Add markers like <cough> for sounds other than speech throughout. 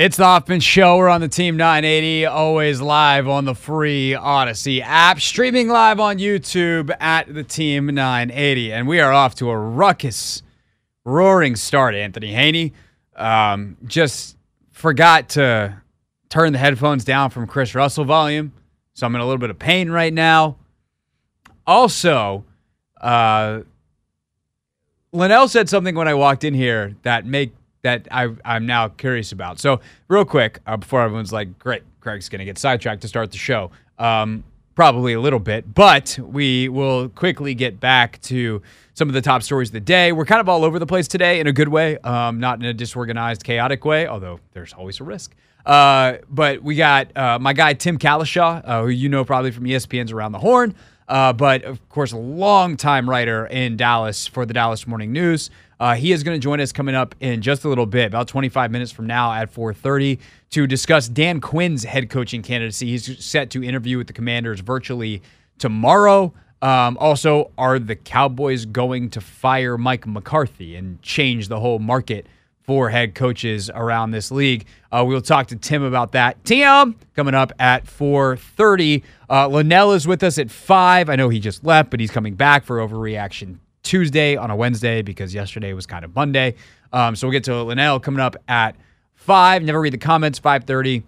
It's the Hoffman Show. We're on the Team 980, always live on the free Odyssey app, streaming live on YouTube at the Team 980. And we are off to a ruckus, roaring start, Anthony Haney. Um, just forgot to turn the headphones down from Chris Russell volume. So I'm in a little bit of pain right now. Also, uh, Linnell said something when I walked in here that make that I, I'm now curious about. So, real quick, uh, before everyone's like, great, Craig's going to get sidetracked to start the show. Um, probably a little bit, but we will quickly get back to some of the top stories of the day. We're kind of all over the place today in a good way, um, not in a disorganized, chaotic way, although there's always a risk. Uh, but we got uh, my guy, Tim Cowlishaw, uh, who you know probably from ESPN's Around the Horn. Uh, but of course, a long-time writer in Dallas for the Dallas Morning News. Uh, he is going to join us coming up in just a little bit, about 25 minutes from now at 4:30, to discuss Dan Quinn's head coaching candidacy. He's set to interview with the Commanders virtually tomorrow. Um, also, are the Cowboys going to fire Mike McCarthy and change the whole market for head coaches around this league? Uh, we'll talk to Tim about that. Tim coming up at 4:30. Uh, Linnell is with us at five. I know he just left, but he's coming back for overreaction Tuesday on a Wednesday because yesterday was kind of Monday. Um, so we'll get to Linnell coming up at five. Never read the comments. Five thirty.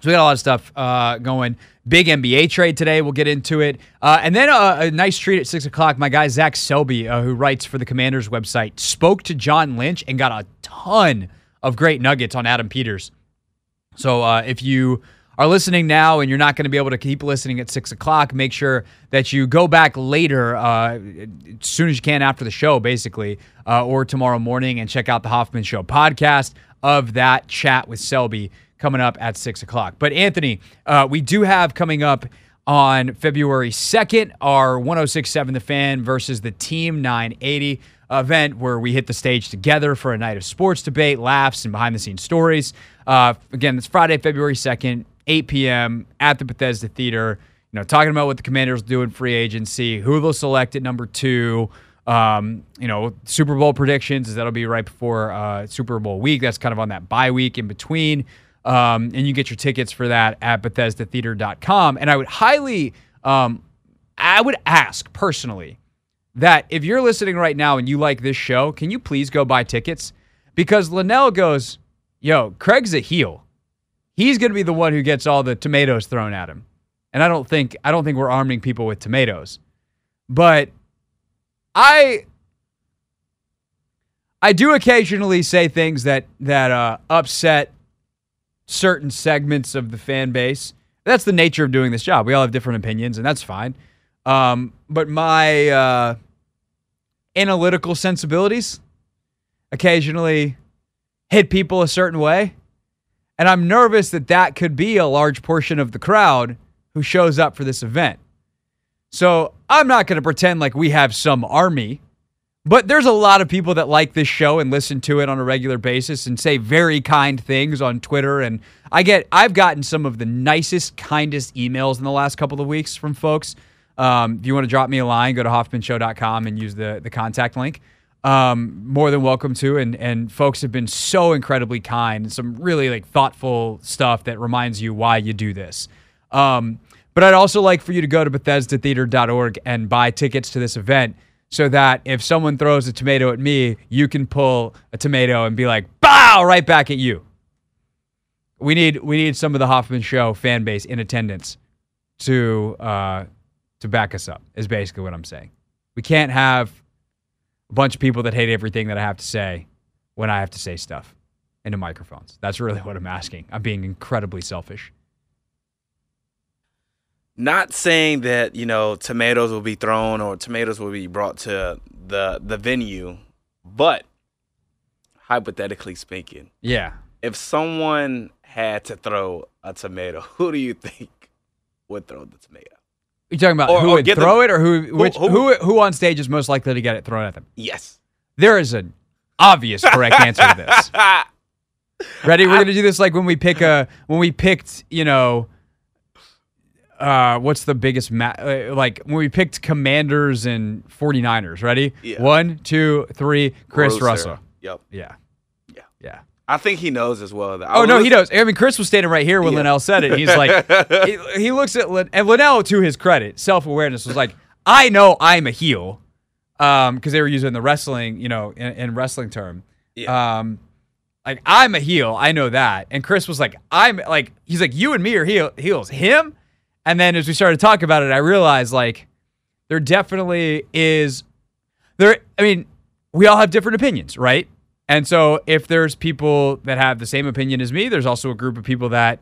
So we got a lot of stuff uh, going. Big NBA trade today. We'll get into it. Uh, and then a, a, nice treat at 6 o'clock. My guy, Zach Selby, uh, who writes for the Commanders website, spoke to John Lynch and got a ton of great nuggets on Adam Peters. So uh, if you are listening now and you're not going to be able to keep listening at six o'clock, make sure that you go back later, uh, as soon as you can after the show, basically, uh, or tomorrow morning and check out the Hoffman Show podcast of that chat with Selby coming up at six o'clock. But Anthony, uh, we do have coming up on February 2nd our 1067 The Fan versus the Team 980 event where we hit the stage together for a night of sports debate, laughs, and behind the scenes stories. Uh, again, it's Friday, February 2nd. 8 p.m. at the Bethesda Theater. You know, talking about what the Commanders do in free agency, who they'll select at number two. Um, you know, Super Bowl predictions that'll be right before uh, Super Bowl week. That's kind of on that bye week in between. Um, and you get your tickets for that at BethesdaTheater.com. And I would highly, um, I would ask personally that if you're listening right now and you like this show, can you please go buy tickets? Because Linnell goes, yo, Craig's a heel he's going to be the one who gets all the tomatoes thrown at him. And I don't think I don't think we're arming people with tomatoes. But I I do occasionally say things that that uh, upset certain segments of the fan base. That's the nature of doing this job. We all have different opinions, and that's fine. Um, but my uh, analytical sensibilities occasionally hit people a certain way. And I'm nervous that that could be a large portion of the crowd who shows up for this event. So I'm not going to pretend like we have some army, but there's a lot of people that like this show and listen to it on a regular basis and say very kind things on Twitter. And I get, I've gotten some of the nicest, kindest emails in the last couple of weeks from folks. Um, if you want to drop me a line, go to hoffmanshow.com and use the, the contact link um, more than welcome to. And and folks have been so incredibly kind. Some really like thoughtful stuff that reminds you why you do this. Um, but I'd also like for you to go to BethesdaTheater.org and buy tickets to this event so that if someone throws a tomato at me, you can pull a tomato and be like, bow, right back at you. We need we need some of the Hoffman Show fan base in attendance to uh, to back us up. Is basically what I'm saying. We can't have a bunch of people that hate everything that I have to say when I have to say stuff into microphones. That's really what I'm asking. I'm being incredibly selfish. Not saying that, you know, tomatoes will be thrown or tomatoes will be brought to the the venue, but hypothetically speaking. Yeah. If someone had to throw a tomato, <laughs> who do you think would throw the tomato? You talking about or, who or would throw them, it, or who which who, who, who on stage is most likely to get it thrown at them? Yes, there is an obvious correct answer to this. <laughs> Ready? We're gonna do this like when we pick a when we picked you know. Uh, what's the biggest ma- uh, like when we picked commanders and 49ers ready yeah. one two three chris russell yep yeah yeah yeah I think he knows as well. Though. Oh no, he knows. I mean, Chris was standing right here when Yeah. Linnell said it. He's like, <laughs> he, he looks at Lin- and Linnell, to his credit, self awareness was like, I know I'm a heel, um, because they were using the wrestling, you know, in, in wrestling term. Yeah. Um, like I'm a heel, I know that. And Chris was like, I'm like, he's like, you and me are heel heels. Him. And then as we started to talk about it, I realized like there definitely is there. I mean, we all have different opinions, right? And so if there's people that have the same opinion as me, there's also a group of people that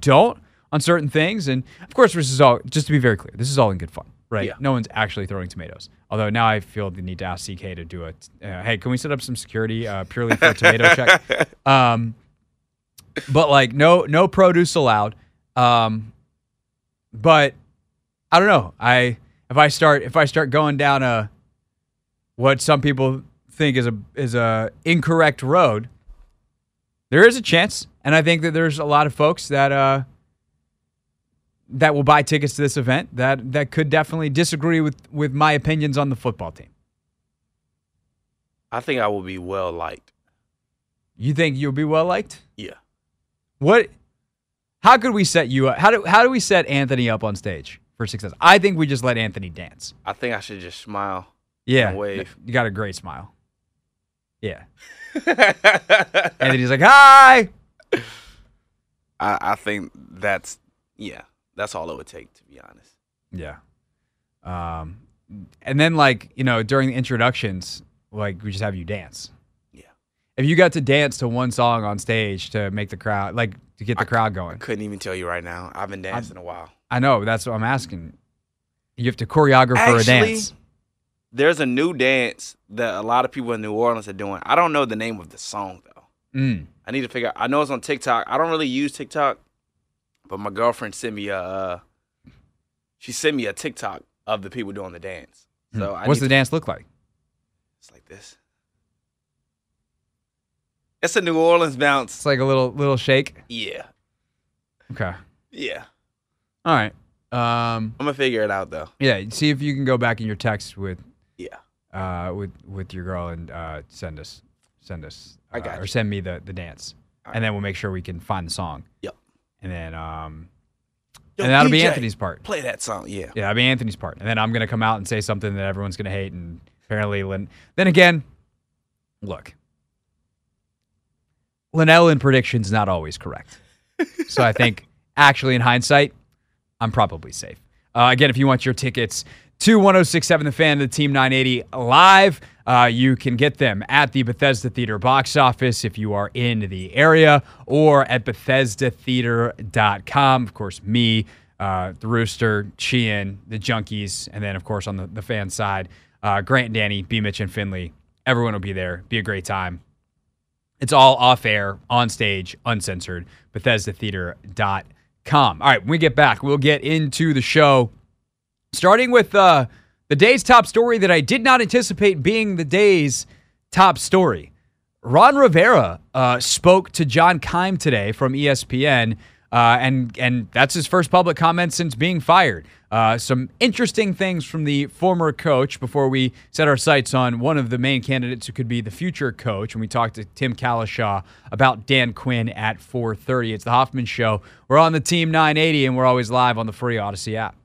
don't on certain things. And of course, this is all just to be very clear, this is all in good fun, right? Yeah. No one's actually throwing tomatoes. Although now I feel the need to ask CK to do it. Uh, hey, can we set up some security uh, purely for a tomato check? <laughs> Um, but like no no produce allowed. Um, but I don't know. I if I start if I start going down a what some people think is a is a incorrect road, there is a chance, and I think that there's a lot of folks that uh that will buy tickets to this event that that could definitely disagree with with my opinions on the football team. I think I will be well liked. You think you'll be well liked? Yeah. What? How could we set you up? How do how do we set Anthony up on stage for success? I think we just let Anthony dance. I think I should just smile. Yeah, And wave. you got a great smile. Yeah, <laughs> I, he's like, hi. I I think that's yeah. That's all it would take to be honest. Yeah. Um, and then like you know during the introductions, like we just have you dance. Yeah. If you got to dance to one song on stage to make the crowd like to get the crowd I going, couldn't even tell you right now. I've been dancing a while. I know that's what I'm asking. You have to choreograph for a dance. There's a new dance that a lot of people in New Orleans are doing. I don't know the name of the song though. Mm. I need to figure. out. I know it's on TikTok. I don't really use TikTok, but my girlfriend sent me a. Uh, she sent me a TikTok of the people doing the dance. So I Hmm. What's the to- dance look like? It's like this. It's a New Orleans bounce. It's like a little little shake. Yeah, Okay. yeah. All right. Um. I'm gonna figure it out though. Yeah. See if you can go back in your text with Yeah. uh with with your girl and uh send us send us uh, I got or send me the the dance, All and then we'll make sure we can find the song. Yep. And then um Yo, and that'll be DJ, Anthony's part. Play that song. Yeah. Yeah, that'll be Anthony's part. And then I'm gonna come out and say something that everyone's gonna hate, and apparently Lin. Then again, look, Linnell in predictions not always correct. <laughs> so I think actually in hindsight, I'm probably safe. Uh, again, if you want your tickets to 1067 The Fan, of the Team 980 live, uh, you can get them at the Bethesda Theater box office if you are in the area or at BethesdaTheater.com. Of course, me, uh, the Rooster, Sheehan, the Junkies, and then, of course, on the, the fan side, uh, Grant and Danny, B. Mitch and Finley. Everyone will be there. Be a great time. It's all off air, on stage, uncensored. BethesdaTheater.com. All right, when we get back, we'll get into the show, starting with uh, the day's top story that I did not anticipate being the day's top story. Ron Rivera uh, spoke to John Keim today from ESPN, uh, and and that's his first public comment since being fired. Uh, some interesting things from the former coach before we set our sights on one of the main candidates who could be the future coach. When we talked to Tim Cowlishaw about Dan Quinn at 4:30, it's the Hoffman Show. We're on the Team 980, and we're always live on the free Odyssey app.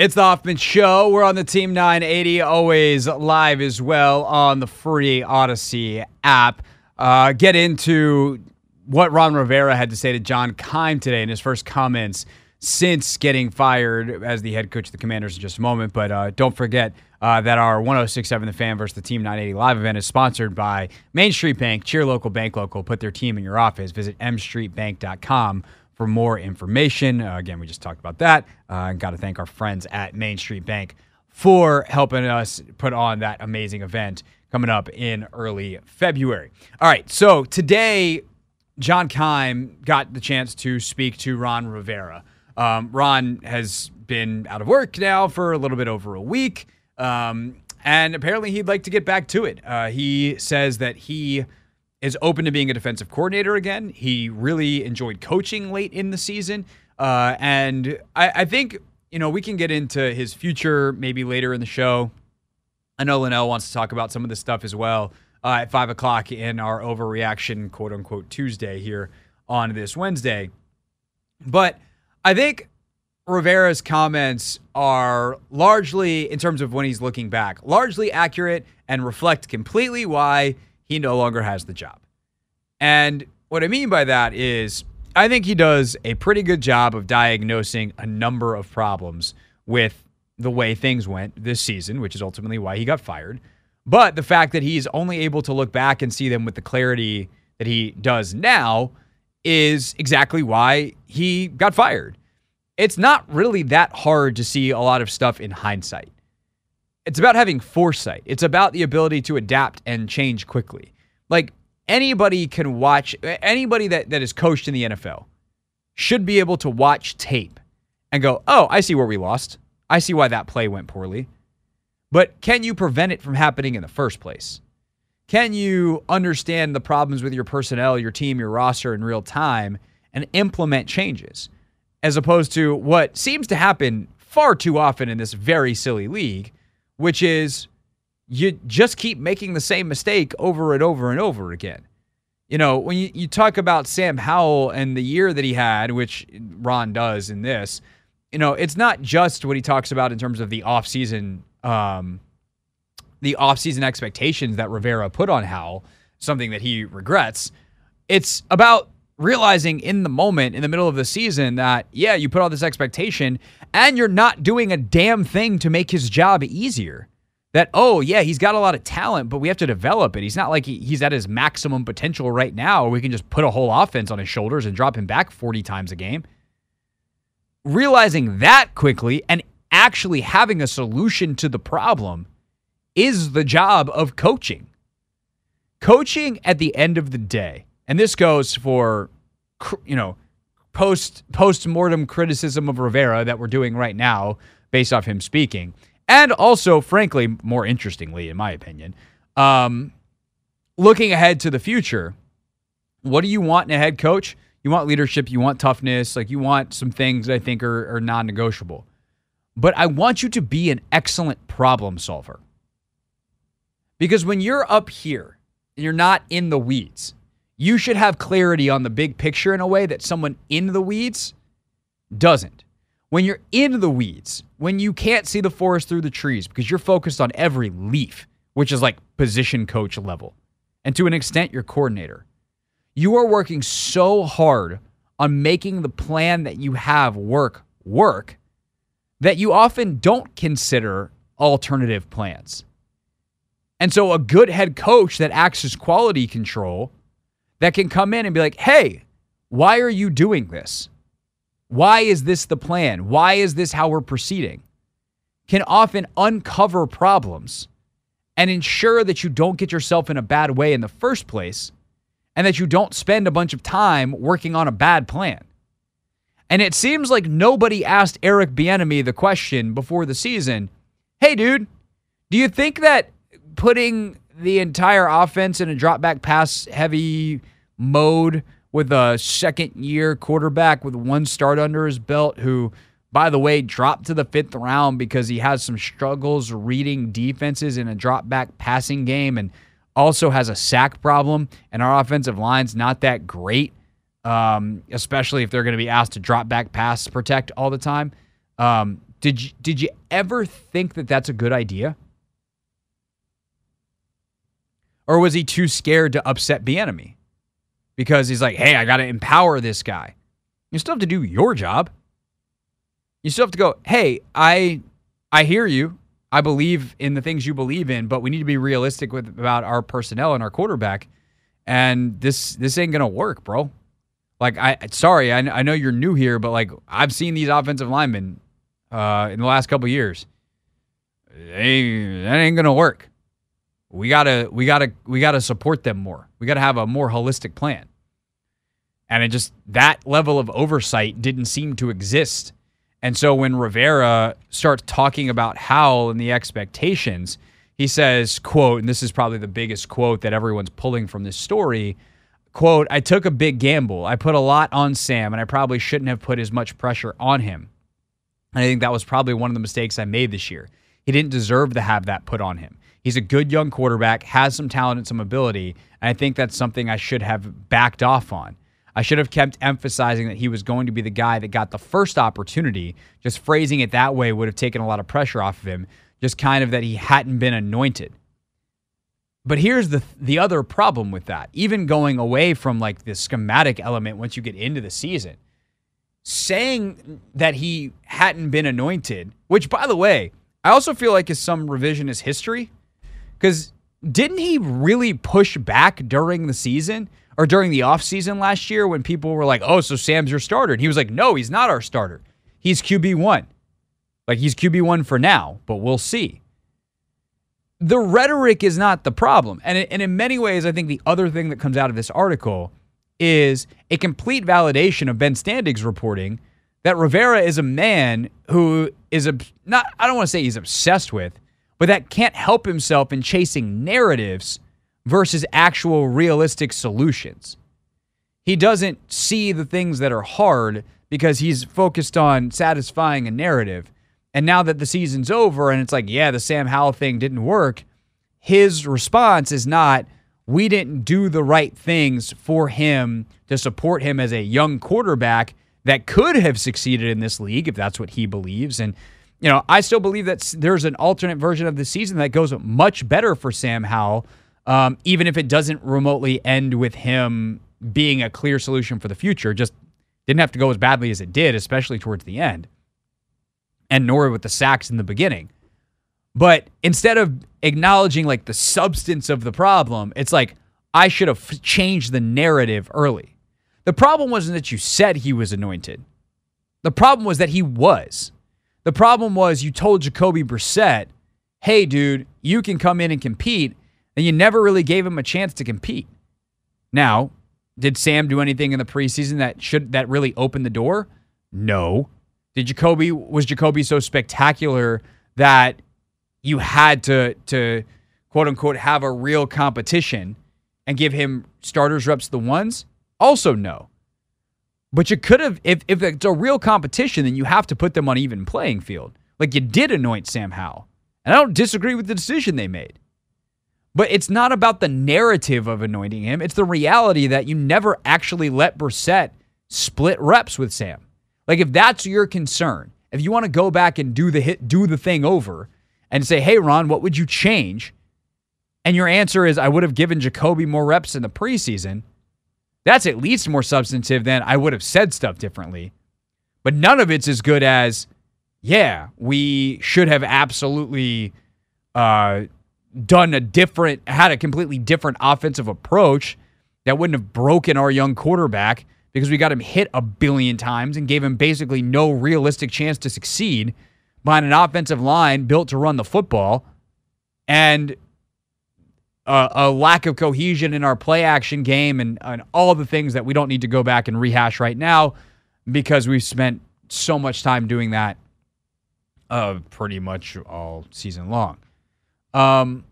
It's the Hoffman Show. We're on the Team 980, always live as well on the free Odyssey app. Uh, get into what Ron Rivera had to say to John Keim today in his first comments since getting fired as the head coach of the Commanders in just a moment. But uh, don't forget uh, that our 1067 The Fan versus the Team 980 live event is sponsored by Main Street Bank. Cheer local, bank local. Put their team in your office. Visit mstreetbank.com for more information. Uh, again, we just talked about that. Uh, got to thank our friends at Main Street Bank for helping us put on that amazing event coming up in early February. All right, so today, John Keim got the chance to speak to Ron Rivera. Um, Ron has been out of work now for a little bit over a week. Um, and apparently, he'd like to get back to it. Uh, he says that he is open to being a defensive coordinator again. He really enjoyed coaching late in the season. Uh, and I, I think, you know, we can get into his future maybe later in the show. I know Linnell wants to talk about some of this stuff as well. uh, at five o'clock in our overreaction, quote unquote, Tuesday here on this Wednesday. But I think Rivera's comments are largely, in terms of when he's looking back, largely accurate and reflect completely why he no longer has the job. And what I mean by that is, I think he does a pretty good job of diagnosing a number of problems with the way things went this season, which is ultimately why he got fired. But the fact that he's only able to look back and see them with the clarity that he does now is exactly why he got fired. It's not really that hard to see a lot of stuff in hindsight. It's about having foresight. It's about the ability to adapt and change quickly. Like anybody can watch anybody that, that is coached in the NFL should be able to watch tape and go, "Oh, I see where we lost. I see why that play went poorly." But can you prevent it from happening in the first place? Can you understand the problems with your personnel, your team, your roster in real time and implement changes? As opposed to what seems to happen far too often in this very silly league, which is you just keep making the same mistake over and over and over again. You know, when you, you talk about Sam Howell and the year that he had, which Ron does in this, you know, it's not just what he talks about in terms of the offseason um, the offseason expectations that Rivera put on Howell, something that he regrets. It's about realizing in the moment, in the middle of the season, that, yeah, you put all this expectation and you're not doing a damn thing to make his job easier. That, oh, yeah, he's got a lot of talent, but we have to develop it. He's not like he, he's at his maximum potential right now. We can just put a whole offense on his shoulders and drop him back 40 times a game. Realizing that quickly and actually having a solution to the problem is the job of coaching. Coaching at the end of the day, and this goes for, you know, post post mortem criticism of Rivera that we're doing right now, based off him speaking, and also, frankly, more interestingly, in my opinion, um, looking ahead to the future. What do you want in a head coach? You want leadership. You want toughness. Like you want some things that I think are, are non-negotiable. But I want you to be an excellent problem solver. Because when you're up here and you're not in the weeds, you should have clarity on the big picture in a way that someone in the weeds doesn't. When you're in the weeds, when you can't see the forest through the trees because you're focused on every leaf, which is like position coach level, and to an extent, your coordinator, you are working so hard on making the plan that you have work work that you often don't consider alternative plans. And so a good head coach that acts as quality control that can come in and be like, hey, why are you doing this? Why is this the plan? Why is this how we're proceeding? Can often uncover problems and ensure that you don't get yourself in a bad way in the first place and that you don't spend a bunch of time working on a bad plan. And it seems like nobody asked Eric Bieniemy the question before the season, "Hey dude, do you think that putting the entire offense in a drop back pass heavy mode with a second year quarterback with one start under his belt who by the way dropped to the fifth round because he has some struggles reading defenses in a drop back passing game and also has a sack problem. And our offensive line's not that great um, especially if they're going to be asked to drop back pass protect all the time. Um, did you, did you ever think that that's a good idea? Or was he too scared to upset Bieniemy? Because he's like, hey, I got to empower this guy. You still have to do your job. You still have to go, hey, I I hear you. I believe in the things you believe in, but we need to be realistic with about our personnel and our quarterback. And this this ain't gonna work, bro. Like I sorry, I, I know you're new here, but like I've seen these offensive linemen uh, in the last couple years. They, that ain't gonna work we gotta we gotta we gotta support them more. We gotta have a more holistic plan. And it just that level of oversight didn't seem to exist. And so when Rivera starts talking about Howell and the expectations, he says, quote, and this is probably the biggest quote that everyone's pulling from this story. Quote, I took a big gamble. I put a lot on Sam, and I probably shouldn't have put as much pressure on him. And I think that was probably one of the mistakes I made this year. He didn't deserve to have that put on him. He's a good young quarterback, has some talent and some ability. And I think that's something I should have backed off on. I should have kept emphasizing that he was going to be the guy that got the first opportunity. Just phrasing it that way would have taken a lot of pressure off of him, just kind of that he hadn't been anointed. But here's the the other problem with that. Even going away from like the schematic element once you get into the season, saying that he hadn't been anointed, which by the way, I also feel like is some revisionist history cuz didn't he really push back during the season or during the offseason last year when people were like, "Oh, so Sam's your starter." And he was like, "No, he's not our starter. He's QB1." Like he's QB1 for now, but we'll see the rhetoric is not the problem. And, and in many ways, I think the other thing that comes out of this article is a complete validation of Ben Standig's reporting that Rivera is a man who is a, not I don't want to say he's obsessed with, but that can't help himself in chasing narratives versus actual realistic solutions. He doesn't see the things that are hard because he's focused on satisfying a narrative and now that the season's over and it's like, yeah, the Sam Howell thing didn't work, his response is not, we didn't do the right things for him to support him as a young quarterback that could have succeeded in this league if that's what he believes. And, you know, I still believe that there's an alternate version of the season that goes much better for Sam Howell, um, even if it doesn't remotely end with him being a clear solution for the future. Just didn't have to go as badly as it did, especially towards the end and nor with the sacks in the beginning. But instead of acknowledging like the substance of the problem, it's like I should have changed the narrative early. The problem wasn't that you said he was anointed. The problem was that he was. The problem was you told Jacoby Brissett, "Hey, dude, you can come in and compete," and you never really gave him a chance to compete. Now, did Sam do anything in the preseason that should that really opened the door? No. Did Jacoby was Jacoby so spectacular that you had to to quote unquote have a real competition and give him starters reps the ones? Also no. But you could have if if it's a real competition, then you have to put them on even playing field. Like you did anoint Sam Howell. And I don't disagree with the decision they made. But it's not about the narrative of anointing him. It's the reality that you never actually let Brissett split reps with Sam. Like if that's your concern, if you want to go back and do the hit, do the thing over and say, "Hey Ron, what would you change?" And your answer is, "I would have given Jacoby more reps in the preseason." That's at least more substantive than I would have said stuff differently. But none of it's as good as, yeah, we should have absolutely uh, done a different, had a completely different offensive approach that wouldn't have broken our young quarterback because we got him hit a billion times and gave him basically no realistic chance to succeed behind an offensive line built to run the football and a, a, lack of cohesion in our play action game and, and all the things that we don't need to go back and rehash right now because we've spent so much time doing that uh, pretty much all season long. Um,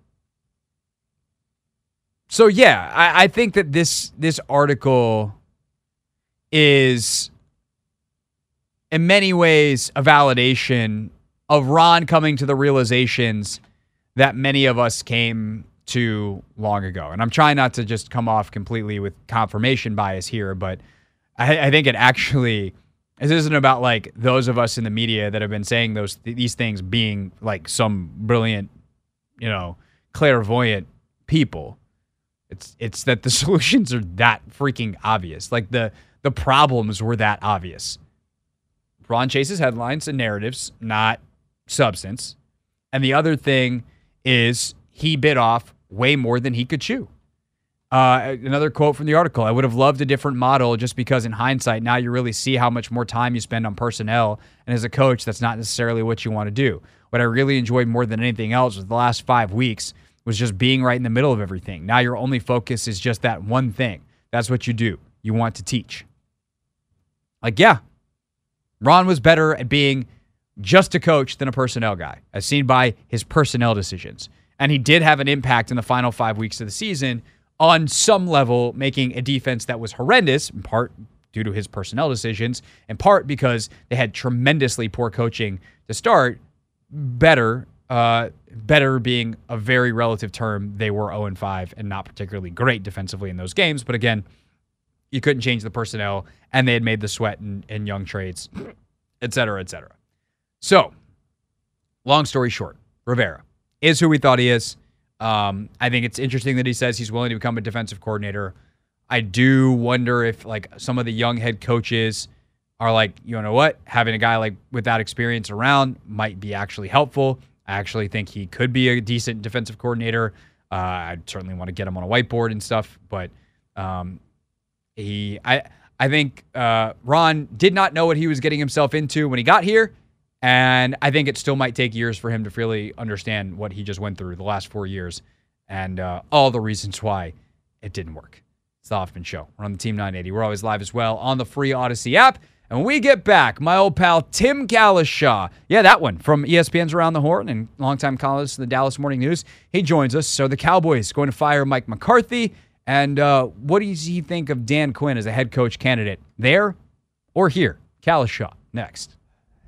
so yeah, I, I think that this this article is in many ways a validation of Ron coming to the realizations that many of us came to long ago. And I'm trying not to just come off completely with confirmation bias here, but I, I think it actually this isn't about like those of us in the media that have been saying those these things being like some brilliant, you know, clairvoyant people. It's it's that the <laughs> solutions are that freaking obvious. Like the the problems were that obvious. Ron chases headlines and narratives, not substance. And the other thing is he bit off way more than he could chew. Uh, another quote from the article I would have loved a different model just because, in hindsight, now you really see how much more time you spend on personnel. And as a coach, that's not necessarily what you want to do. What I really enjoyed more than anything else was the last five weeks was just being right in the middle of everything. Now your only focus is just that one thing. That's what you do. You want to teach. Like, yeah, Ron was better at being just a coach than a personnel guy, as seen by his personnel decisions. And he did have an impact in the final five weeks of the season on some level, making a defense that was horrendous, in part due to his personnel decisions, in part because they had tremendously poor coaching to start, better Uh, better being a very relative term. They were 0 5 and not particularly great defensively in those games. But again, you couldn't change the personnel, and they had made the sweat in young trades, et cetera, et cetera. So, long story short, Rivera is who we thought he is. Um, I think it's interesting that he says he's willing to become a defensive coordinator. I do wonder if like some of the young head coaches are like, you know what, having a guy like with that experience around might be actually helpful. I actually think he could be a decent defensive coordinator. Uh, I certainly want to get him on a whiteboard and stuff, but um, he, I, I think uh, Ron did not know what he was getting himself into when he got here, and I think it still might take years for him to really understand what he just went through the last four years and uh, all the reasons why it didn't work. It's the Hoffman Show. We're on the Team 980. We're always live as well on the free Odyssey app. And we get back, my old pal Tim Cowlishaw, yeah, that one from ESPN's Around the Horn and longtime columnist in the Dallas Morning News, he joins us. So the Cowboys going to fire Mike McCarthy. And uh, what does he think of Dan Quinn as a head coach candidate there or here? Cowlishaw next.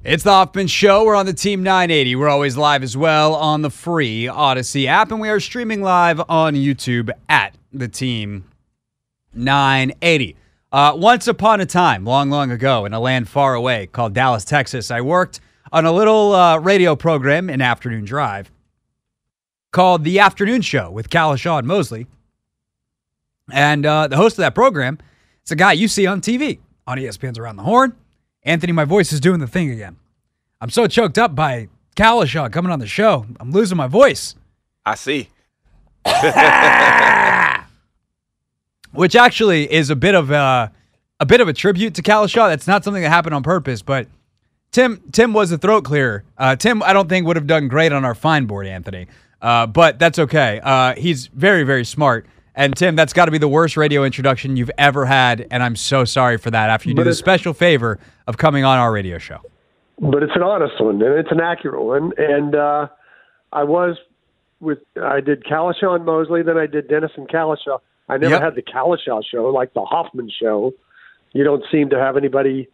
It's the Hoffman Show. We're on the Team 980. We're always live as well on the free Odyssey app, and we are streaming live on YouTube at the Team 980. Uh, once upon a time, long, long ago, in a land far away called Dallas, Texas, I worked on a little uh, radio program in Afternoon Drive called The Afternoon Show with Cowlishaw and Mosley. And uh, the host of that program is a guy you see on TV on ESPN's Around the Horn. Anthony, my voice is doing the thing again. I'm so choked up by Cowlishaw coming on the show. I'm losing my voice. I see. <laughs> <laughs> which actually is a bit of a a bit of a tribute to Cowlishaw. That's not something that happened on purpose, but Tim Tim was a throat clearer. Uh, Tim, I don't think would have done great on our fine board, Anthony. Uh, but that's okay. Uh, he's very very smart. And Tim, that's got to be the worst radio introduction you've ever had, and I'm so sorry for that. After you But do the special favor of coming on our radio show. but it's an honest one and it's an accurate one. And uh, I was with I did Cowlishaw and Mosley, then I did Dennis and Cowlishaw. I never Yep. had the Cowlishaw show like the Hoffman show. You don't seem to have anybody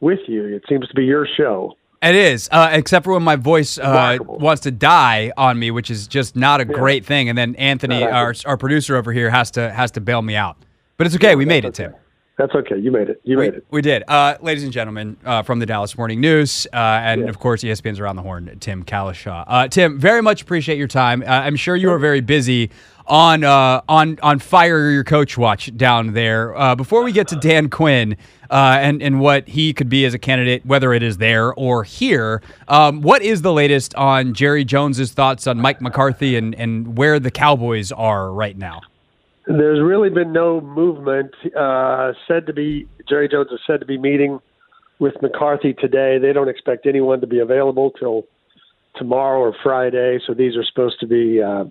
with you. It seems to be your show. It is, uh, except for when my voice uh, wants to die on me, which is just not a great thing. And then Anthony, our, our producer over here, has to has to bail me out. But it's okay. we made it, That's Tim. That's okay. You made it. You We, made it. we did. Uh, ladies and gentlemen, uh, from the Dallas Morning News, uh, and Yeah. of course, ESPN's Around the Horn, Tim Cowlishaw. Uh, Tim, very much appreciate your time. Uh, I'm sure you are very busy on uh, on on fire your coach watch down there. Uh, before we get to Dan Quinn uh, and and what he could be as a candidate, whether it is there or here, um, what is the latest on Jerry Jones's thoughts on Mike McCarthy and and where the Cowboys are right now? There's really been no movement. Uh, said to be Jerry Jones is said to be meeting with McCarthy today. They don't expect anyone to be available till tomorrow or Friday. So these are supposed to be uh,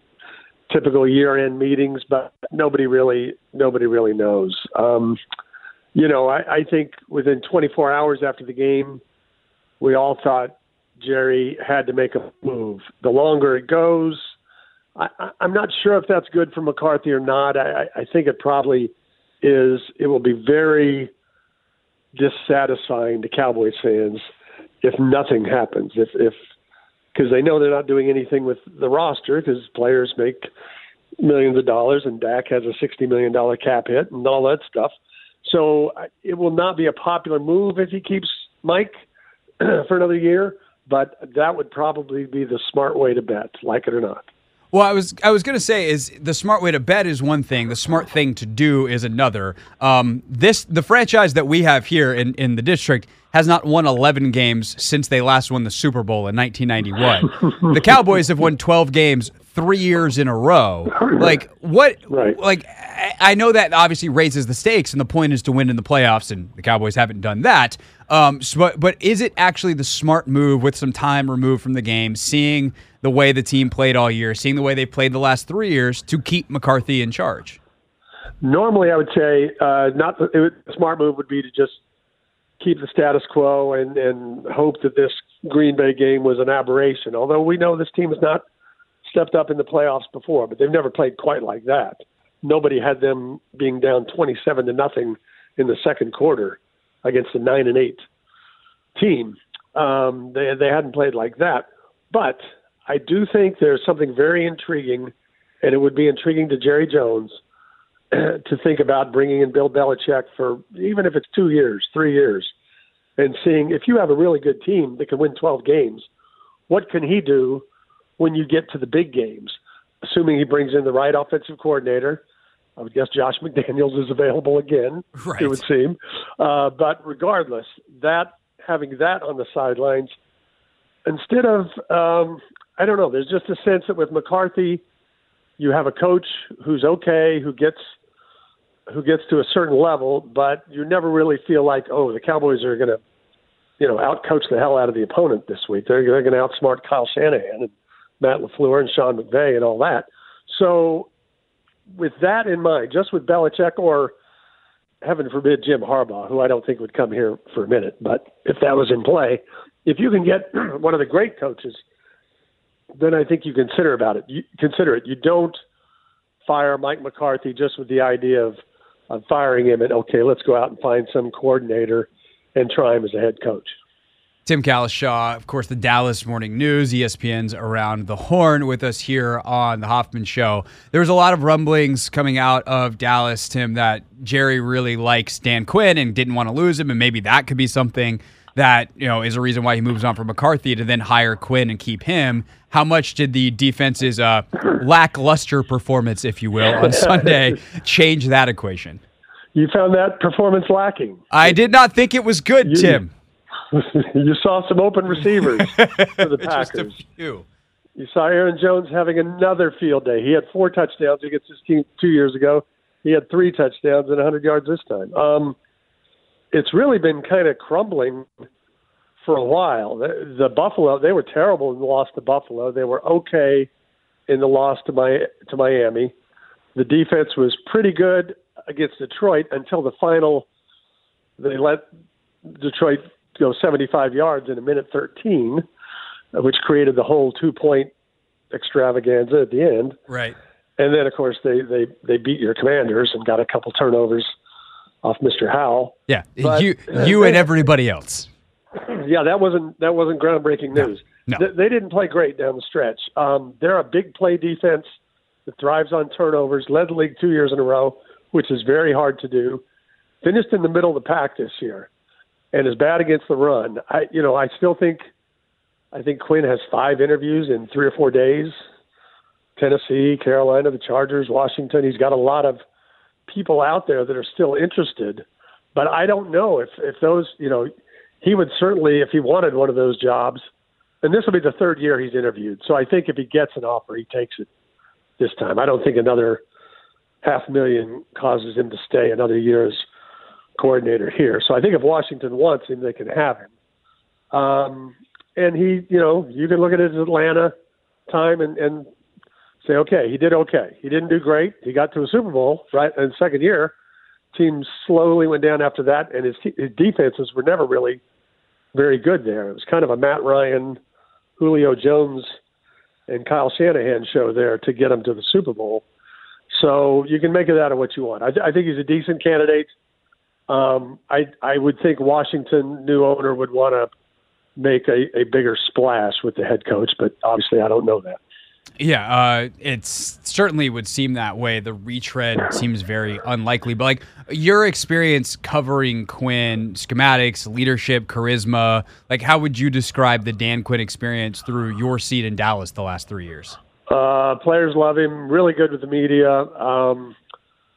typical year-end meetings, but nobody really nobody really knows. Um, you know, I, I think within 24 hours after the game, we all thought Jerry had to make a move. The longer it goes, I, I'm not sure if that's good for McCarthy or not. I, I I think it probably is. It will be very dissatisfying to Cowboys fans if nothing happens. If if because they know they're not doing anything with the roster because players make millions of dollars and Dak has a sixty million dollar cap hit and all that stuff. So it will not be a popular move if he keeps Mike <clears throat> for another year. But that would probably be the smart way to bet, like it or not. Well, I was I was gonna say is the smart way to bet is one thing. The smart thing to do is another. Um, this the franchise that we have here in, in the district has not won 11 games since they last won the Super Bowl in 1991. the <laughs> Cowboys have won 12 games three years in a row. Like what? Right. Like I- know that obviously raises the stakes, and the point is to win in the playoffs, and the Cowboys haven't done that. Um, so, but, but is it actually the smart move with some time removed from the game, seeing the way the team played all year, seeing the way they played the last three years, to keep McCarthy in charge? Normally, I would say uh, not. Would, a smart move would be to just keep the status quo and and hope that this Green Bay game was an aberration. Although we know this team has not stepped up in the playoffs before, but they've never played quite like that. Nobody had them being down twenty-seven to nothing in the second quarter against a nine and eight team. Um, they they hadn't played like that, but I do think there's something very intriguing, and it would be intriguing to Jerry Jones <clears throat> to think about bringing in Bill Belichick for even if it's two years, three years, and seeing if you have a really good team that can win 12 games, what can he do when you get to the big games? Assuming he brings in the right offensive coordinator. I would guess Josh McDaniels is available again. Right. It would seem, uh, but regardless, that having that on the sidelines instead of um, I don't know. There's just a sense that with McCarthy, you have a coach who's okay, who gets who gets to a certain level, but you never really feel like, oh, the Cowboys are going to, you know, outcoach the hell out of the opponent this week. They're, they're going to outsmart Kyle Shanahan and Matt LaFleur and Sean McVay and all that. So, with that in mind, just with Belichick or heaven forbid Jim Harbaugh, who I don't think would come here for a minute, but if that was in play, if you can get <clears throat> one of the great coaches, then I think you consider about it. You consider it. You don't fire Mike McCarthy just with the idea of of firing him and okay, let's go out and find some coordinator and try him as a head coach. Tim Cowlishaw, of course, the Dallas Morning News, ESPN's Around the Horn, with us here on the Hoffman Show. There was a lot of rumblings coming out of Dallas, Tim, that Jerry really likes Dan Quinn and didn't want to lose him, and maybe that could be something that you know is a reason why he moves on from McCarthy to then hire Quinn and keep him. How much did the defense's uh, lackluster performance, if you will, on <laughs> Sunday change that equation? You found that performance lacking. I did not think it was good, You- Tim. <laughs> you saw some open receivers <laughs> for the Packers. Just a few. You saw Aaron Jones having another field day. He had four touchdowns against his team two years ago. He had three touchdowns and 100 yards this time. Um, it's really been kind of crumbling for a while. The, the Buffalo, they were terrible in the loss to Buffalo. They were okay in the loss to my to Miami. The defense was pretty good against Detroit until the final. They let Detroit go 75 yards in a minute 13, uh, which created the whole two point extravaganza at the end. Right. And then, of course, they they they beat your Commanders and got a couple turnovers off Mr. Howell. Yeah. But- you you and everybody else. <laughs> Yeah, that wasn't that wasn't groundbreaking news. no. Th- They didn't play great down the stretch. Um, they're a big play defense that thrives on turnovers. Led the league two years in a row, which is very hard to do. Finished in the middle of the pack this year, and is bad against the run. I you know I still think I think Quinn has five interviews in three or four days. Tennessee, Carolina, the Chargers, Washington. He's got a lot of people out there that are still interested. But I don't know if if those you know he would certainly if he wanted one of those jobs. And this will be the third year he's interviewed. So I think if he gets an offer, he takes it this time. I don't think another half million causes him to stay another year as coordinator here. So I think if Washington wants him, they can have him. Um, and he, you know, you can look at his Atlanta time and, and say, okay, he did okay. He didn't do great. He got to a Super Bowl, right? In second year, team slowly went down after that, and his, his defenses were never really very good there. It was kind of a Matt Ryan, Julio Jones, and Kyle Shanahan show there to get him to the Super Bowl. So you can make it out of what you want. I, I think he's a decent candidate. Um, I I would think Washington new owner would want to make a, a bigger splash with the head coach, but obviously I don't know that. Yeah, uh, it's certainly would seem that way. The retread seems very unlikely, but like your experience covering Quinn, schematics, leadership, charisma, like how would you describe the Dan Quinn experience through your seat in Dallas the last three years? Uh, players love him. Really good with the media. Um,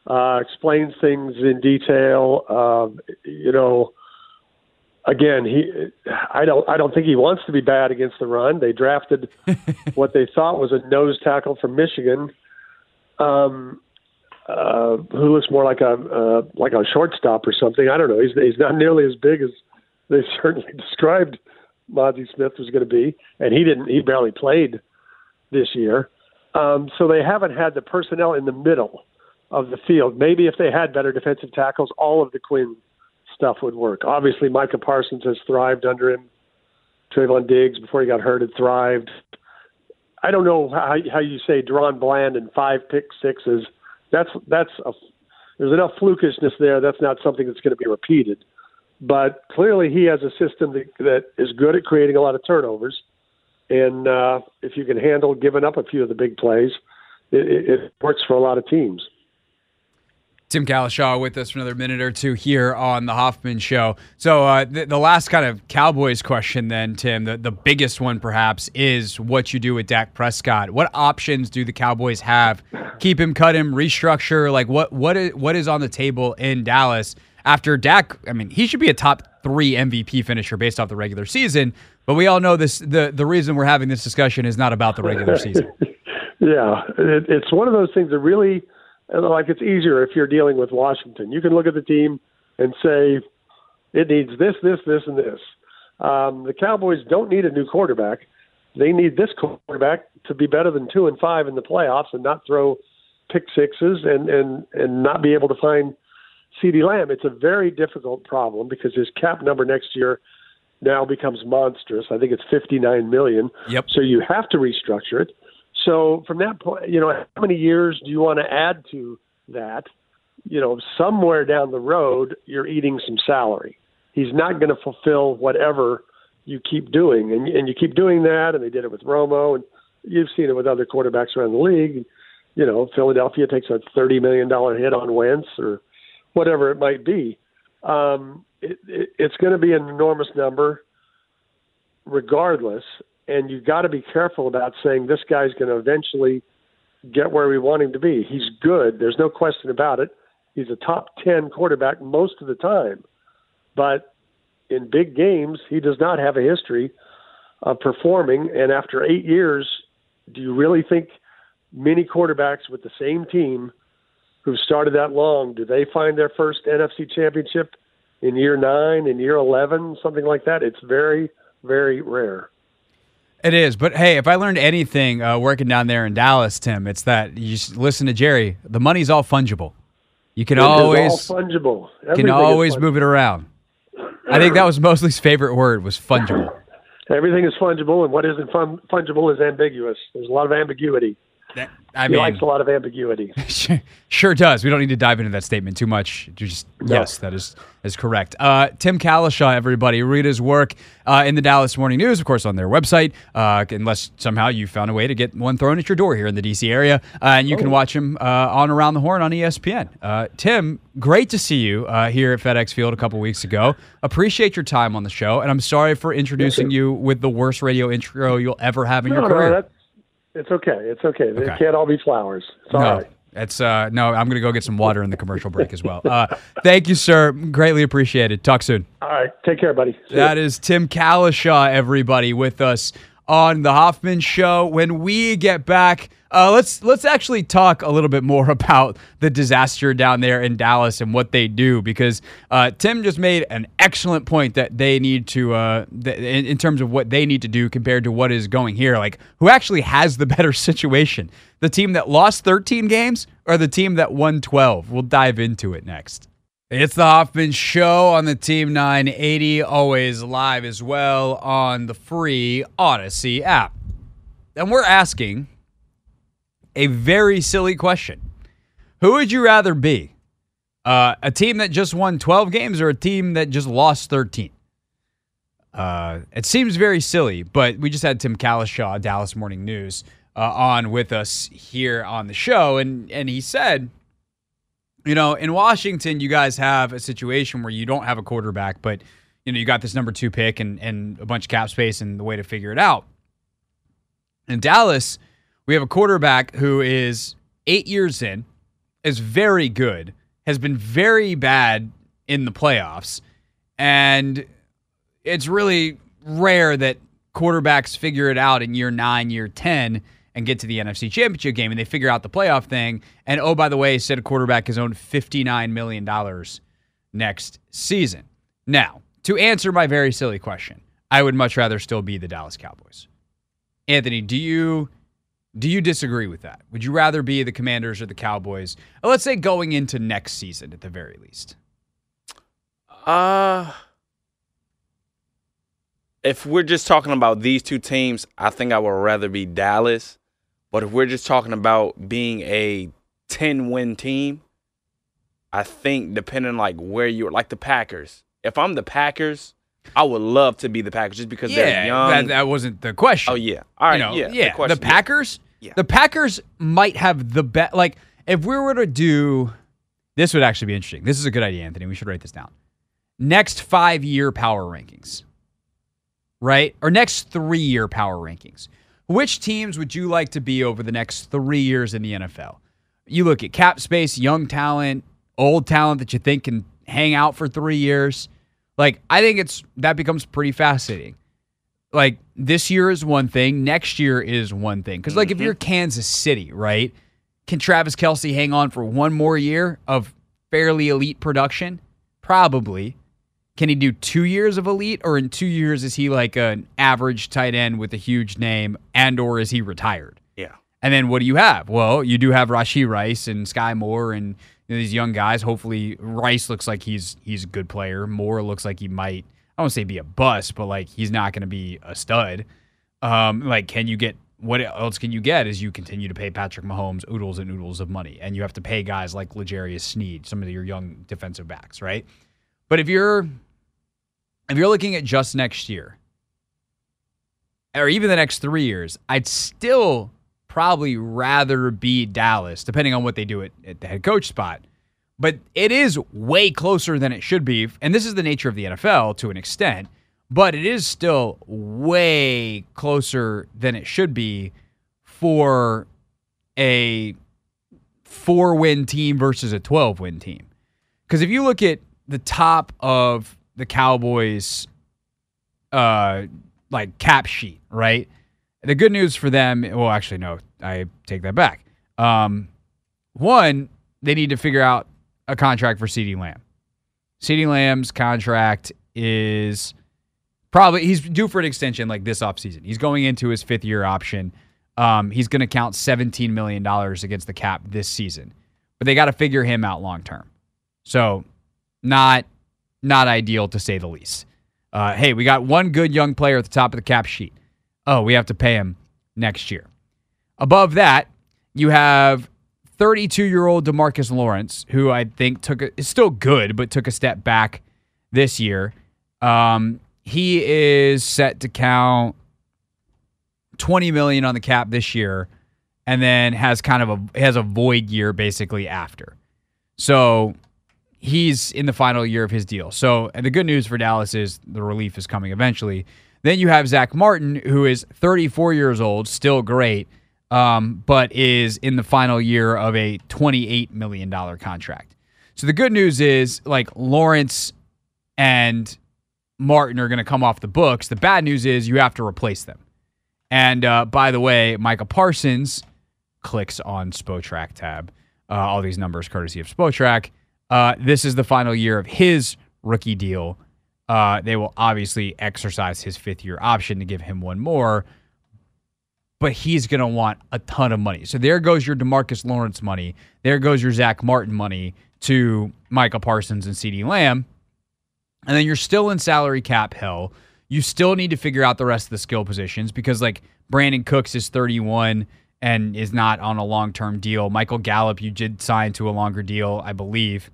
uh, explains things in detail. Um, you know, again, he. I don't. I don't think he wants to be bad against the run. They drafted <laughs> what they thought was a nose tackle from Michigan, um, uh, who looks more like a uh, like a shortstop or something. I don't know. He's he's not nearly as big as they <laughs> certainly described Mazi Smith was going to be, and he didn't. He barely played this year. Um, so they haven't had the personnel in the middle of the field. Maybe if they had better defensive tackles, all of the Quinn stuff would work. Obviously, Micah Parsons has thrived under him. Trevon Diggs, before he got hurt, had thrived. I don't know how, how you say DaRon Bland and five pick sixes. That's that's a, there's enough flukishness there. That's not something that's going to be repeated. But clearly, he has a system that, that is good at creating a lot of turnovers and uh, if you can handle giving up a few of the big plays, it, it works for a lot of teams. Tim Cowlishaw with us for another minute or two here on the Hoffman Show. So uh, the, the, last kind of Cowboys question, then Tim, the, the biggest one perhaps is what you do with Dak Prescott. What options do the Cowboys have? Keep him, cut him, restructure. Like what what is what is on the table in Dallas after Dak? I mean, he should be a top three MVP finisher based off the regular season. But we all know this. The the reason we're having this discussion is not about the regular season. <laughs> yeah, it, it's one of those things that really like it's easier if you're dealing with Washington. You can look at the team and say it needs this, this, this, and this. Um, the Cowboys don't need a new quarterback. They need this quarterback to be better than two and five in the playoffs and not throw pick sixes and and and not be able to find CeeDee Lamb. It's a very difficult problem because his cap number next year now becomes monstrous. I think it's 59 million. Yep. So you have to restructure it. So from that point, you know, how many years do you want to add to that? You know, somewhere down the road, you're eating some salary. He's not going to fulfill whatever you keep doing, and and you keep doing that. And they did it with Romo, and you've seen it with other quarterbacks around the league. You know, Philadelphia takes a thirty million dollar hit on Wentz or whatever it might be. Um, it, it, it's going to be an enormous number, regardless and you've got to be careful about saying this guy's going to eventually get where we want him to be. He's good. There's no question about it. He's a top 10 quarterback most of the time. But in big games, he does not have a history of performing. And after eight years, do you really think many quarterbacks with the same team who've started that long, do they find their first NFC championship in year nine, in year 11, something like that? It's very, very rare. It is, but hey, if I learned anything uh, working down there in Dallas, Tim, it's that you listen to Jerry. The money's all fungible. You can it always fungible. Everything can always move it around. I think that was Mosley's favorite word was fungible. <laughs> Everything is fungible, and what isn't fun, fungible is ambiguous. There's a lot of ambiguity. That, I he mean, likes a lot of ambiguity. <laughs> sure does. We don't need to dive into that statement too much. Just no. yes, that is is correct. Uh, Tim Cowlishaw, everybody, read his work uh, in the Dallas Morning News, of course, on their website. Uh, unless somehow you found a way to get one thrown at your door here in the DC area, uh, and you oh. can watch him uh, on Around the Horn on ESPN. Uh, Tim, great to see you here at FedEx Field a couple weeks ago. Appreciate your time on the show, and I'm sorry for introducing you with the worst radio intro you'll ever have in no, your career. No, it's okay. It's okay. okay. It can't all be flowers. It's all no. right. It's uh no, I'm gonna go get some water in the commercial break as well. Uh, thank you, sir. Greatly appreciated. Talk soon. All right, take care, buddy. See that is Tim Cowlishaw, everybody, with us on the Hoffman Show. When we get back, uh, let's let's actually talk a little bit more <laughs> about the disaster down there in Dallas and what they do because uh, Tim just made an excellent point that they need to uh, th- in, terms of what they need to do compared to what is going here. Like who actually has the <laughs> better situation? The team that lost 13 games or the team that won 12? We'll dive into it next. It's the Hoffman Show on the Team 980, always live as well on the free Audacy app. And we're asking a very silly question Who would you rather be? Uh, a team that just won 12 games or a team that just lost 13? Uh, it seems very silly, but we just had Tim Cowlishaw, Dallas Morning News, uh, on with us here on the show, and and he said you know, in Washington, you guys have a situation where you don't have a quarterback, but you know, you got this number two pick and and a bunch of cap space and the way to figure it out. In Dallas, we have a quarterback who is eight years in, is very good, has been very bad in the playoffs, and it's really rare that quarterbacks figure it out in year nine, year ten and get to the NFC Championship game and they figure out the playoff thing. And oh, by the way, said quarterback has owned $59 million next season. Now, to answer my very silly question, I would much rather still be the Dallas Cowboys. Anthony, do you do you disagree with that? Would you rather be the Commanders or the Cowboys? Let's say going into next season at the very least. Uh if we're just talking about these two teams, I think I would rather be Dallas but if we're just talking about being a 10 win team, I think depending like where you're like the Packers. If I'm the Packers, I would love to be the Packers just because they're young. that, that wasn't the question. oh yeah, all right, you know, yeah, yeah. The, question, Packers, Yeah. the Packers might have the best. Like, if we were to do, this would actually be interesting. This is a good idea, Anthony. We should write this down. Next five year power rankings, right? Or next three year power rankings. Which teams would you like to be over the next three years in the NFL? You look at cap space, young talent, old talent that you think can hang out for three years. Like, I think it's that becomes pretty fascinating like this year is one thing, next year is one thing. Because like if you're mm-hmm. Kansas City, right? Can Travis Kelce hang on for one more year of fairly elite production? Probably. Can he do two years of elite, or in two years is he like an average tight end with a huge name, and or is he retired? Yeah, And then what do you have? Well, you do have Rashee Rice and Skyy Moore and you know, these young guys. Hopefully, Rice looks like he's he's a good player. Moore looks like he might. I don't say be a bust, but like he's not going to be a stud. Um, like, can you get what else can you get? Is you continue to pay Patrick Mahomes oodles and oodles of money, and you have to pay guys like L'Jarius Sneed, some of your young defensive backs, right? But if you're if you're looking at just next year, or even the next three years, I'd still probably rather be Dallas, depending on what they do at, at the head coach spot. But it is way closer than it should be. And this is the nature of the NFL to an extent, but it is still way closer than it should be for a four win team versus a 12 win team. Because if you look at the top of the Cowboys, uh, like cap sheet, right? The good news for them, well, actually, no, I take that back. Um, one, they need to figure out a contract for CeeDee Lamb. CeeDee Lamb's contract is probably he's due for an extension like this offseason. He's going into his fifth year option. Um, he's going to count $17 million against the cap this season, but they got to figure him out long term. So, not not ideal to say the least. Uh, hey, we got one good young player at the top of the cap sheet. Oh, we have to pay him next year. Above that, you have 32 year old Demarcus Lawrence, who I think took a, is still good, but took a step back this year. Um, he is set to count 20 million on the cap this year, and then has kind of a has a void year basically after. So he's in the final year of his deal. So the good news for Dallas is the relief is coming eventually. Then you have Zach Martin, who is 34 years old, still great, um, but is in the final year of a 28 million dollar contract. So the good news is like Lawrence and Martin are going to come off the books. The bad news is you have to replace them. And uh, by the way, Micah Parsons clicks on Spotrac tab. Uh, all these numbers courtesy of Spotrac. Uh, this is the final year of his rookie deal. Uh, they will obviously exercise his fifth year option to give him one more, but he's going to want a ton of money. So there goes your Demarcus Lawrence money. There goes your Zach Martin money to Micah Parsons and CeeDee Lamb. And then you're still in salary cap hell. You still need to figure out the rest of the skill positions because, like, Brandin Cooks is 31 and is not on a long term deal. Michael Gallup, you did sign to a longer deal, I believe,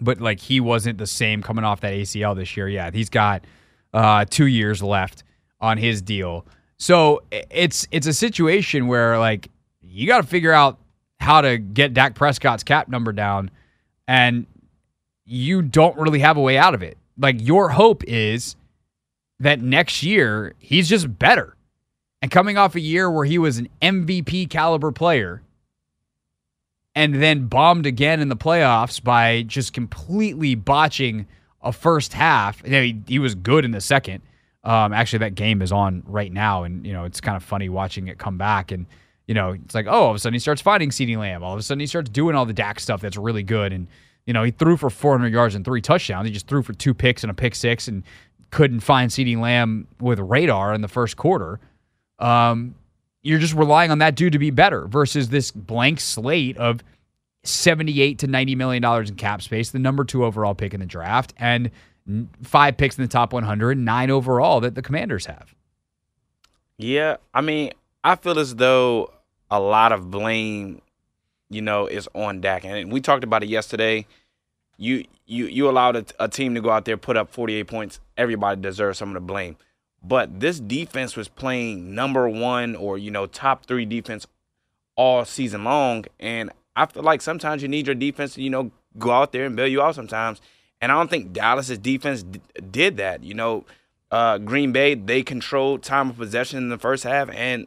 but like he wasn't the same coming off that ACL this year. Yeah, he's got uh, two years left on his deal. So it's it's a situation where like you got to figure out how to get Dak Prescott's cap number down, and you don't really have a way out of it. Like your hope is that next year he's just better. And coming off a year where he was an MVP caliber player and then bombed again in the playoffs by just completely botching a first half. You know, he, he was good in the second. Um, actually, that game is on right now, and you know it's kind of funny watching it come back. And you know, it's like, oh, all of a sudden he starts fighting CeeDee Lamb. All of a sudden he starts doing all the Dak stuff that's really good. And you know, he threw for 400 yards and three touchdowns. He just threw for two picks and a pick six, and couldn't find CeeDee Lamb with radar in the first quarter. Um, you're just relying on that dude to be better versus this blank slate of 78 to 90 million dollars in cap space, the number two overall pick in the draft, and five picks in the top 100, nine overall that the Commanders have. Yeah, I mean, I feel as though a lot of blame, you know, is on Dak, and we talked about it yesterday. you you you allowed a, a team to go out there put up 48 points. Everybody deserves some of the blame. But this defense was playing number one or you know top three defense all season long, and I feel like sometimes you need your defense to you know go out there and bail you out sometimes. And I don't think Dallas's defense d- did that. You know, uh, Green Bay they controlled time of possession in the first half, and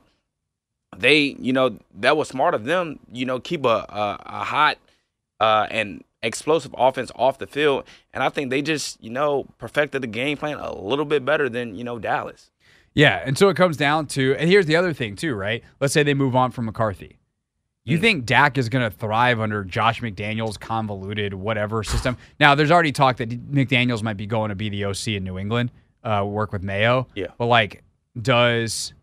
they you know that was smart of them. You know, keep a a, a hot uh, and explosive offense off the field. And I think they just, you know, perfected the game plan a little bit better than, you know, Dallas. Yeah. And so it comes down to, and here's the other thing, too, right? Let's say they move on from McCarthy. You mm. think Dak is going to thrive under Josh McDaniels' convoluted whatever system? Now, there's already talk that McDaniels might be going to be the OC in New England, uh, work with Mayo. Yeah. But like, does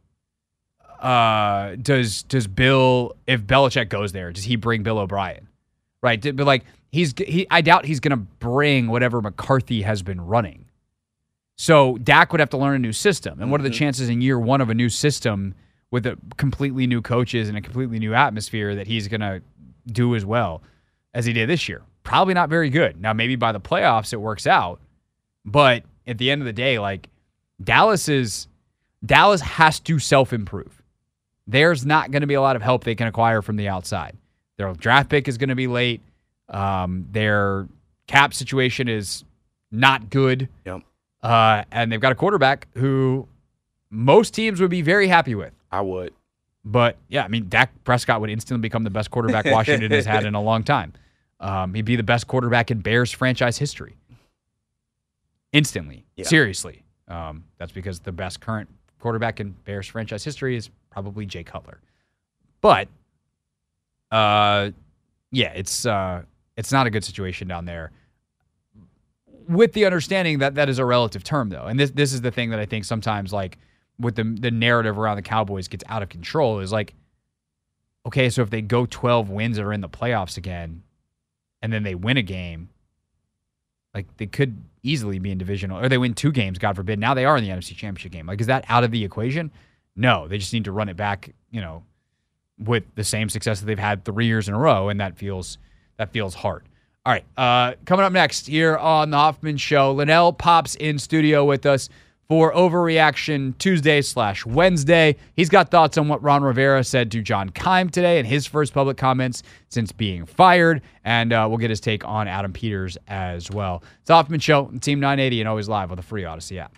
uh does does Bill if Belichick goes there, does he bring Bill O'Brien? Right. But like he's he I doubt he's going to bring whatever McCarthy has been running. So Dak would have to learn a new system. And what are the mm-hmm. chances in year one of a new system with a completely new coaches and a completely new atmosphere that he's going to do as well as he did this year? Probably not very good. Now maybe by the playoffs it works out, but at the end of the day, like Dallas is Dallas has to self improve. There's not going to be a lot of help they can acquire from the outside. Their draft pick is going to be late. Um, their cap situation is not good. Yep. Uh, and they've got a quarterback who most teams would be very happy with. I would. But yeah, I mean, Dak Prescott would instantly become the best quarterback <laughs> Washington has had in a long time. Um, he'd be the best quarterback in Bears franchise history. Instantly. Yeah. Seriously. Um, that's because the best current quarterback in Bears franchise history is probably Jay Cutler. But uh, yeah, it's uh, it's not a good situation down there. With the understanding that that is a relative term, though, and this this is the thing that I think sometimes like with the the narrative around the Cowboys gets out of control is like, okay, so if they go twelve wins or in the playoffs again, and then they win a game, like they could easily be in divisional, or they win two games, God forbid. Now they are in the NFC Championship game. Like, is that out of the equation? No, they just need to run it back. You know, with the same success that they've had three years in a row, and that feels that feels hard. All right, uh, coming up next here on the Hoffman Show, Linnell pops in studio with us for Overreaction Tuesday slash Wednesday. He's got thoughts on what Ron Rivera said to John Keim today and his first public comments since being fired, and uh, we'll get his take on Adam Peters as well. It's Hoffman Show, Team 980, and always live with the free Audacy app.